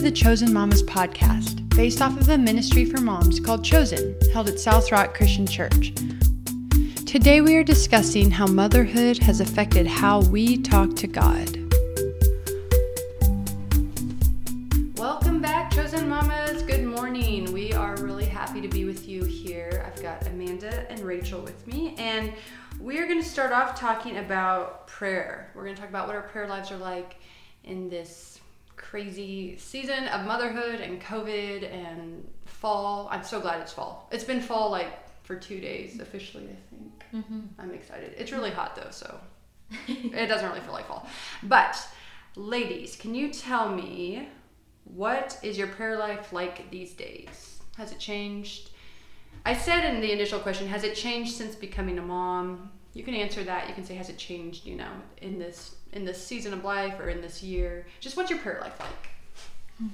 the Chosen Mamas podcast, based off of a ministry for moms called Chosen, held at South Rock Christian Church. Today we are discussing how motherhood has affected how we talk to God. Welcome back, Chosen Mamas. Good morning. We are really happy to be with you here. I've got Amanda and Rachel with me, and we are going to start off talking about prayer. We're going to talk about what our prayer lives are like in this crazy season of motherhood and COVID and fall. I'm so glad it's fall. It's been fall like for two days officially, I think. Mm-hmm. I'm excited. It's really hot though, so it doesn't really feel like fall. But, ladies, can you tell me what is your prayer life like these days? Has it changed? I said in the initial question, has it changed since becoming a mom? You can answer that. You can say, has it changed, you know, in this in this season of life or in this year? Just what's your prayer life like? Hmm.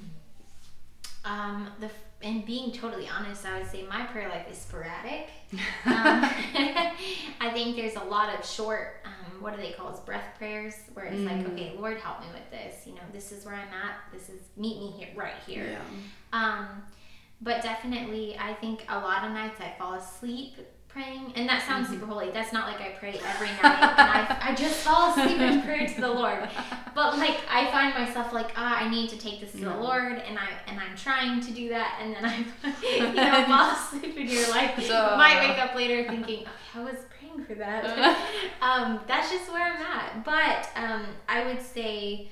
Um, the and being totally honest, I would say my prayer life is sporadic. um, I think there's a lot of short, um, what do they call it, breath prayers, where it's mm. like, okay, Lord, help me with this. You know, this is where I'm at. This is meet me here, right here. Yeah. Um, but definitely, I think a lot of nights I fall asleep praying, and that sounds mm-hmm. super holy. That's not like I pray every night and I, I just fall asleep in prayer to the Lord. But like I find myself like ah, I need to take this to the Lord, and I and I'm trying to do that, and then I you know fall asleep, and you're like so, might wake up later thinking okay, I was praying for that. um, that's just where I'm at. But um, I would say.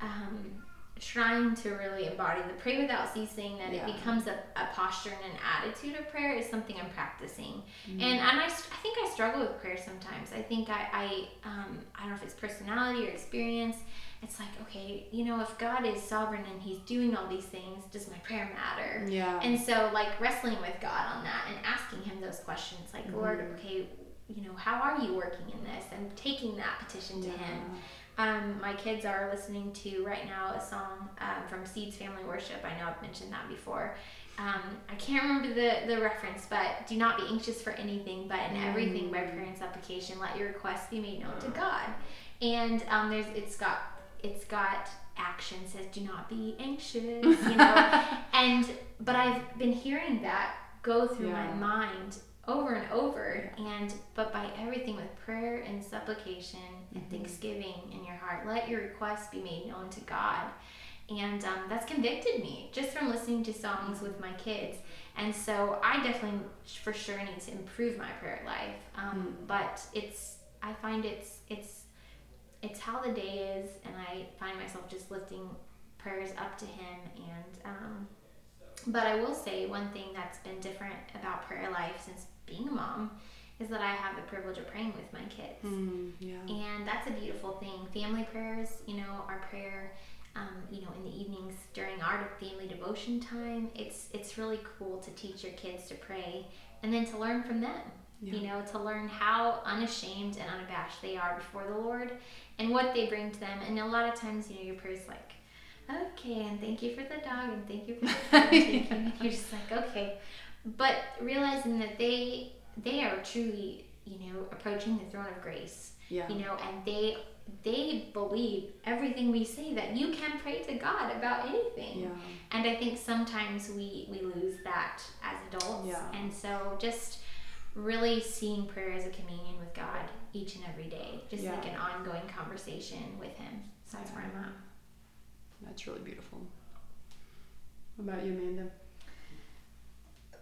Um, trying to really embody the pray without ceasing that yeah. it becomes a, a, posture and an attitude of prayer is something i'm practicing mm-hmm. and, and I, I think i struggle with prayer sometimes i think i I, um, I don't know if it's personality or experience it's like okay you know if god is sovereign and he's doing all these things does my prayer matter yeah and so like wrestling with god on that and asking him those questions like mm-hmm. lord okay you know how are you working in this and taking that petition to yeah. him um, my kids are listening to right now a song um, from Seeds Family Worship. I know I've mentioned that before. Um, I can't remember the, the reference, but do not be anxious for anything, but in everything by prayer and supplication, let your requests be made known to God. And um, there's it's got it's got action says do not be anxious, you know. and but I've been hearing that go through yeah. my mind over and over and but by everything with prayer and supplication and mm-hmm. thanksgiving in your heart let your requests be made known to god and um, that's convicted me just from listening to songs with my kids and so i definitely for sure need to improve my prayer life um, mm. but it's i find it's it's it's how the day is and i find myself just lifting prayers up to him and um, but I will say one thing that's been different about prayer life since being a mom is that I have the privilege of praying with my kids. Mm, yeah. And that's a beautiful thing. Family prayers, you know, our prayer, um, you know, in the evenings during our family devotion time, it's it's really cool to teach your kids to pray and then to learn from them. Yeah. You know, to learn how unashamed and unabashed they are before the Lord and what they bring to them. And a lot of times, you know, your prayers like, okay, and thank you for the dog, and thank you for the thank you. You're just like, okay but realizing that they they are truly you know approaching the throne of grace yeah. you know and they they believe everything we say that you can pray to god about anything yeah. and i think sometimes we we lose that as adults yeah. and so just really seeing prayer as a communion with god each and every day just yeah. like an ongoing conversation with him so that's where i'm at that's really beautiful what about you amanda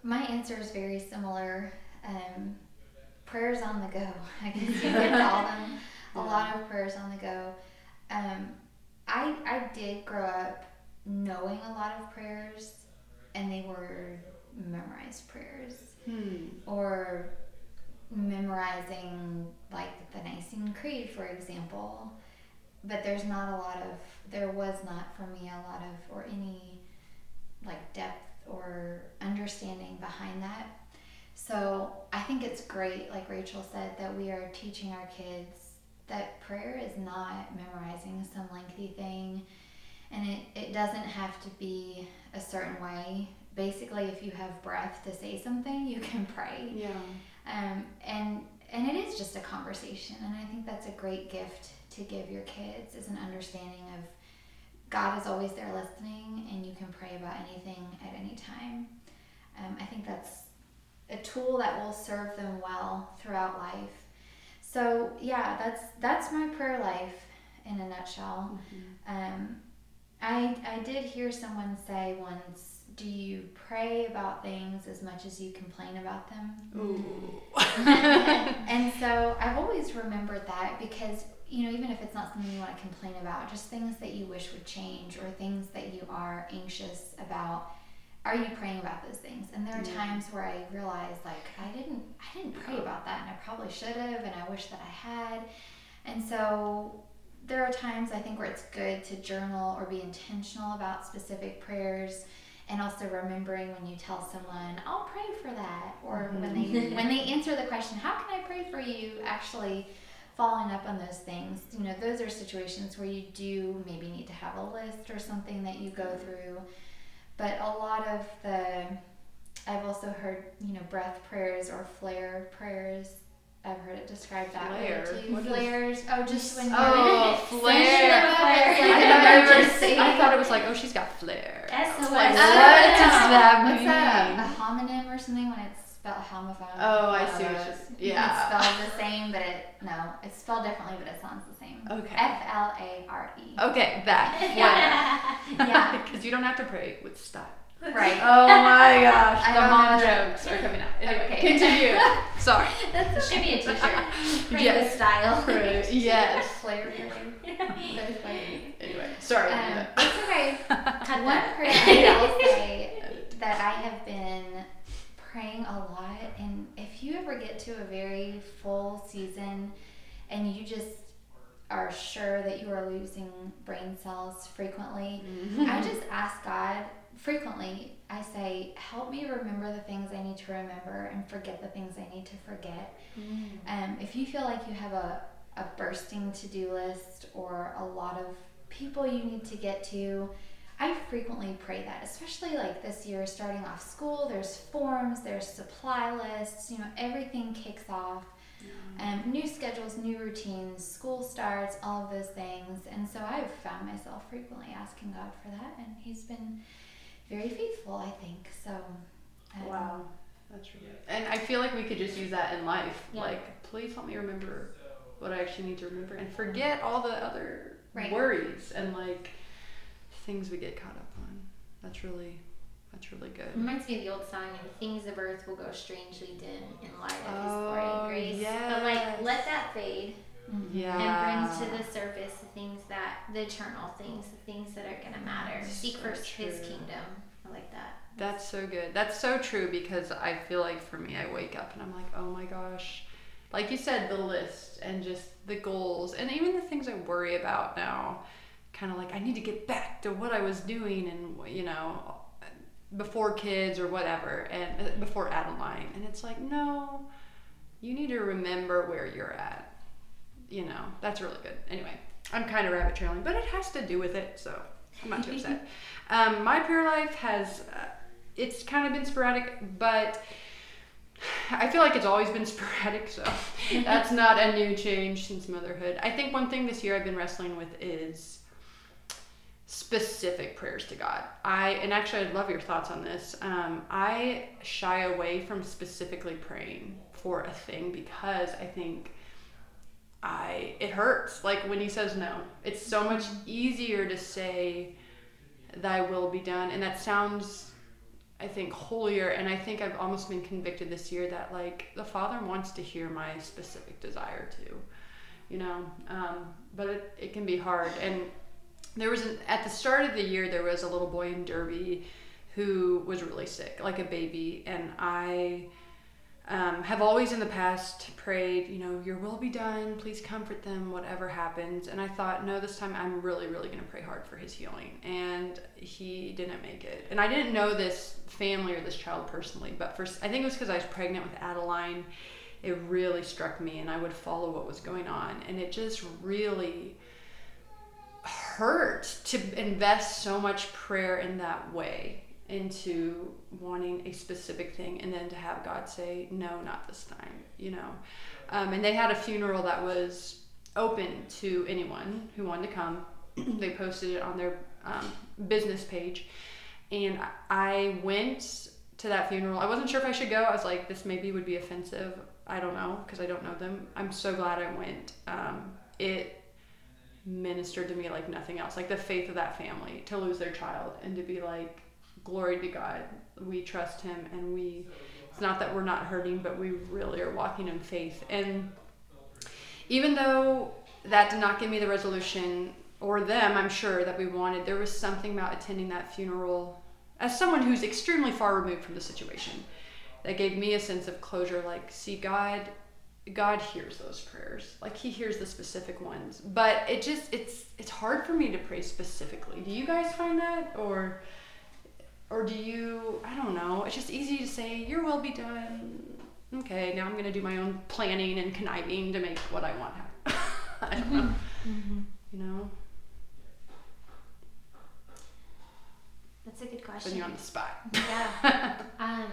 my answer is very similar. Um, prayers on the go. I guess you could call them. A lot of prayers on the go. Um, I I did grow up knowing a lot of prayers, and they were memorized prayers, hmm. or memorizing like the Nicene Creed, for example. But there's not a lot of there was not for me a lot of or any like depth understanding behind that. So I think it's great, like Rachel said, that we are teaching our kids that prayer is not memorizing some lengthy thing and it, it doesn't have to be a certain way. Basically, if you have breath to say something, you can pray. Yeah. Um, and and it is just a conversation, and I think that's a great gift to give your kids is an understanding of God is always there listening, and you can pray about anything at any time. Um, I think that's a tool that will serve them well throughout life. So yeah, that's that's my prayer life in a nutshell. Mm-hmm. Um, I I did hear someone say once, "Do you pray about things as much as you complain about them?" Ooh. and so I've always remembered that because you know even if it's not something you want to complain about, just things that you wish would change or things that you are anxious about. Are you praying about those things? And there are Yeah. times where I realize like I didn't I didn't pray about that and I probably should have and I wish that I had. And so there are times I think where it's good to journal or be intentional about specific prayers and also remembering when you tell someone I'll pray for that or mm-hmm. when they when they answer the question how can I pray for you actually following up on those things you know those are situations where you do maybe need to have a list or something that you go mm-hmm. through but a lot of the I've also heard you know breath prayers or flare prayers I've heard it described that Flare? way too What is- flares oh just when oh, you're Oh, Finishing flare. up, it's I an thought, it was. I thought it was like, oh, she's got flair. SOS. Oh, what does that What's mean? that? A homonym or something when it's spelled homophone? Oh, I see what you're- It's spelled the same, but it no, it's spelled differently, but it sounds the same. Okay. F L A R E. Okay, that. Yeah. yeah. Because you don't have to pray with style. Right. Oh my gosh, I the mom jokes are coming out. Anyway, Okay. continue. Sorry. That should be a t-shirt. Pray Yes. with style. Pray- yes. Very. Anyway, sorry. Um, it's okay. One prayer I will say that I have been praying a lot, and if you ever get to a very full season and you just are sure that you are losing brain cells frequently, I just ask God frequently. I say, help me remember the things I need to remember and forget the things I need to forget. Um, if you feel like you have a, a bursting to do list or a lot of people you need to get to, I frequently pray that, especially like this year, starting off school, there's forms, there's supply lists, you know, everything kicks off. Um, new schedules, new routines, school starts, all of those things. And so I've found myself frequently asking God for that, and He's been very faithful, I think. So, um, Wow. That's really good. And I feel like we could just use that in life. Yeah. Like, please help me remember what I actually need to remember and forget all the other Right. worries and like things we get caught up on. That's really that's really good. Reminds me of the old song, and things of earth will go strangely dim in light of His Oh, glory and grace. But like, let that fade mhm. Yeah. and bring to the surface the things that, the eternal things, the things that are gonna matter. Seek So first His kingdom. I like that. That's so good. That's so true because I feel like for me, I wake up and I'm like, oh my gosh. Like you said, the list and just the goals and even the things I worry about now. Kind of like, I need to get back to what I was doing and, you know, before kids or whatever, and uh, before Adeline. And it's like, no, you need to remember where you're at. You know, that's really good. Anyway, I'm kind of rabbit trailing, but it has to do with it, so I'm not too upset. Um, my prayer life has, uh, it's kind of been sporadic, but I feel like it's always been sporadic, so that's not a new change since motherhood. I think one thing this year I've been wrestling with is specific prayers to God. I and actually I'd love your thoughts on this. Um, I shy away from specifically praying for a thing because I think I it hurts. Like when he says no, it's so much easier to say thy will be done and that sounds I think holier and I think I've almost been convicted this year that like the father wants to hear my specific desire too you know um, but it, it can be hard and there was an, at the start of the year there was a little boy in Derby who was really sick like a baby and I um, have always in the past prayed, you know, your will be done. Please comfort them, whatever happens. And I thought, no, this time I'm really, really going to pray hard for his healing. And he didn't make it. And I didn't know this family or this child personally, but for I think it was because I was pregnant with Adeline. It really struck me, and I would follow what was going on, and it just really hurt to invest so much prayer in that way into wanting a specific thing and then to have God say, no, not this time, you know. Um, and they had a funeral that was open to anyone who wanted to come. they posted it on their um, business page, and I went to that funeral. I wasn't sure if I should go. I was like, this maybe would be offensive. I don't know because I don't know them. I'm so glad I went. Um, it ministered to me like nothing else. Like the faith of that family to lose their child and to be like, glory to God. We trust Him and we. It's not that we're not hurting, but we really are walking in faith. And even though that did not give me the resolution or them, I'm sure that we wanted, there was something about attending that funeral as someone who's extremely far removed from the situation that gave me a sense of closure like see god god hears those prayers. Like he hears the specific ones. But it just it's it's hard for me to pray specifically. Do you guys find that? Or or do you i don't know. It's just easy to say your will be done. Okay now i'm going to do my own planning and conniving to make what i want happen. I don't know. Mm-hmm. you know? That's a good question. Putting you on the spot. Yeah. um,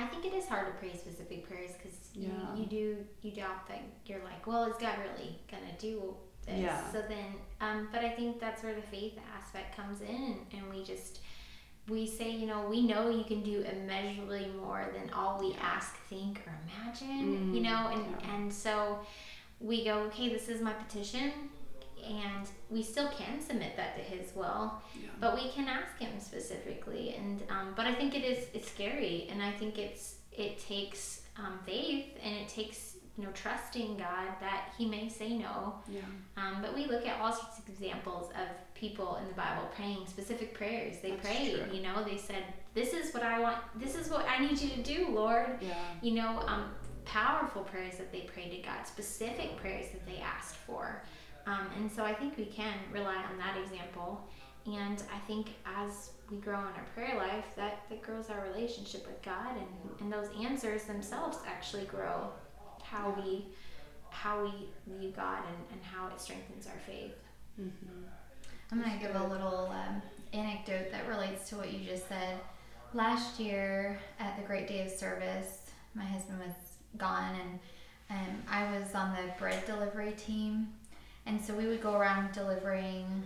I think it is hard to pray specific prayers because you, yeah. you do you doubt that you're like, well, is God really gonna do this? Yeah. So then, um, but I think that's where the faith aspect comes in, and we just we say, you know, we know you can do immeasurably more than all we ask, think, or imagine, mm, you know, and yeah. and so we go, okay, this is my petition and we still can submit that to his will yeah. but we can ask him specifically and um, but i think it is it's scary and i think it's it takes um, faith and it takes you know trusting god that he may say no yeah. um, but we look at all sorts of examples of people in the bible praying specific prayers they That's prayed true. you know they said this is what i want this is what i need you to do lord yeah. you know um, powerful prayers that they prayed to god specific prayers that they asked for um, and so I think we can rely on that example. And I think as we grow in our prayer life, that, that grows our relationship with God, and, and those answers themselves actually grow how we how we view God and, and how it strengthens our faith. Mm-hmm. I'm going to give a little um, anecdote that relates to what you just said. Last year at the Great Day of Service, my husband was gone, and um, I was on the bread delivery team and so we would go around delivering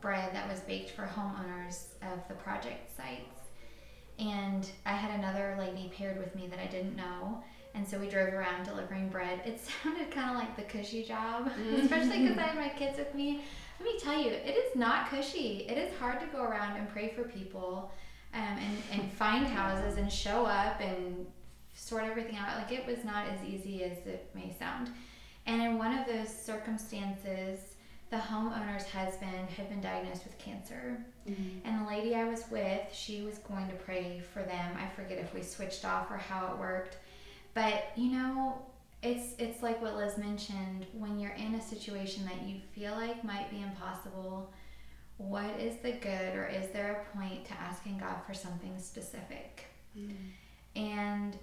bread that was baked for homeowners of the project sites. And I had another lady paired with me that I didn't know. And so we drove around delivering bread. It sounded kind of like the cushy job, mm-hmm. especially because I had my kids with me. Let me tell you, it is not cushy. It is hard to go around and pray for people um, and, and find houses and show up and sort everything out. Like it was not as easy as it may sound. And in one of those circumstances, the homeowner's husband had been diagnosed with cancer. Mm-hmm. And the lady I was with, she was going to pray for them. I forget if we switched off or how it worked. But, you know, it's it's like what Liz mentioned when you're in a situation that you feel like might be impossible, what is the good or is there a point to asking God for something specific? Mm-hmm. And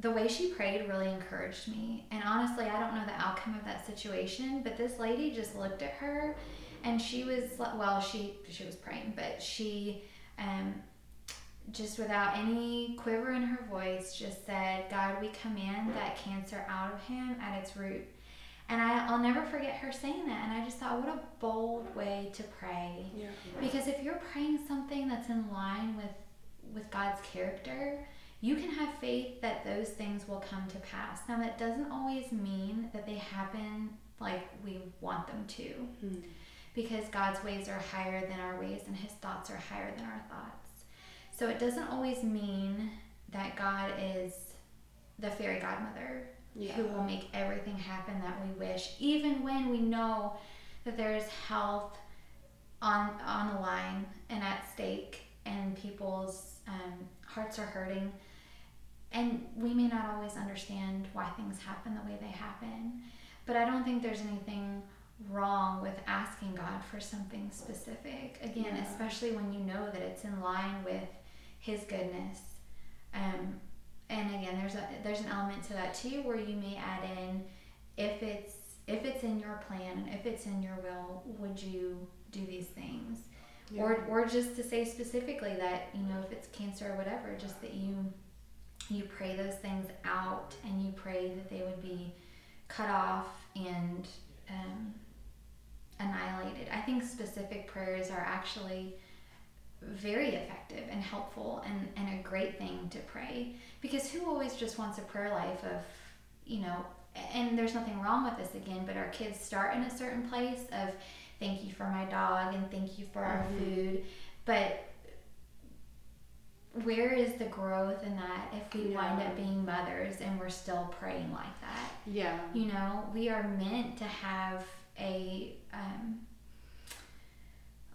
the way she prayed really encouraged me. And honestly, I don't know the outcome of that situation, but this lady just looked at her and she was well, she she was praying, but she um just without any quiver in her voice just said, "God, we command that cancer out of him at its root." And I, will never forget her saying that. And I just thought, what a bold way to pray. Yeah. Because if you're praying something that's in line with with God's character, you can have faith that those things will come to pass. Now, that doesn't always mean that they happen like we want them to, mm. because God's ways are higher than our ways and His thoughts are higher than our thoughts. So, it doesn't always mean that God is the fairy godmother yeah. who will make everything happen that we wish, even when we know that there is health on on the line and at stake, and people's um, hearts are hurting and we may not always understand why things happen the way they happen but i don't think there's anything wrong with asking god for something specific again yeah. especially when you know that it's in line with his goodness um, and again there's a there's an element to that too where you may add in if it's if it's in your plan and if it's in your will would you do these things yeah. or or just to say specifically that you know if it's cancer or whatever just that you you pray those things out and you pray that they would be cut off and um, annihilated. I think specific prayers are actually very effective and helpful and, and a great thing to pray because who always just wants a prayer life of, you know, and there's nothing wrong with this again, but our kids start in a certain place of thank you for my dog and thank you for our Mhm. food. But where is the growth in that if we wind up being mothers and we're still praying like that? Yeah. You know, we are meant to have a um,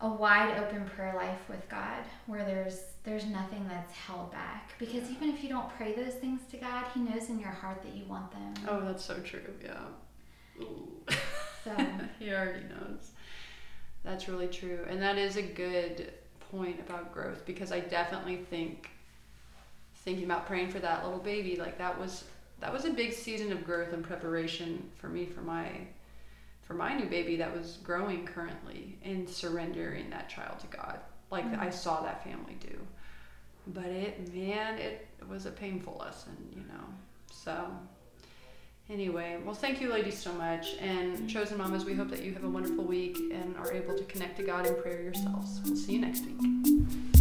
a wide open prayer life with God where there's there's nothing that's held back because even if you don't pray those things to God, he knows in your heart that you want them. Oh, that's so true. Yeah. Ooh. So he already knows. That's really true. And that is a good point about growth because I definitely think thinking about praying for that little baby, like that was that was a big season of growth and preparation for me for my for my new baby that was growing currently and surrendering that child to God. Like Mhm. I saw that family do. But it man, it was a painful lesson, you know. So Anyway, well, thank you, ladies, so much. And Chosen Mamas, we hope that you have a wonderful week and are able to connect to God in prayer yourselves. We'll see you next week.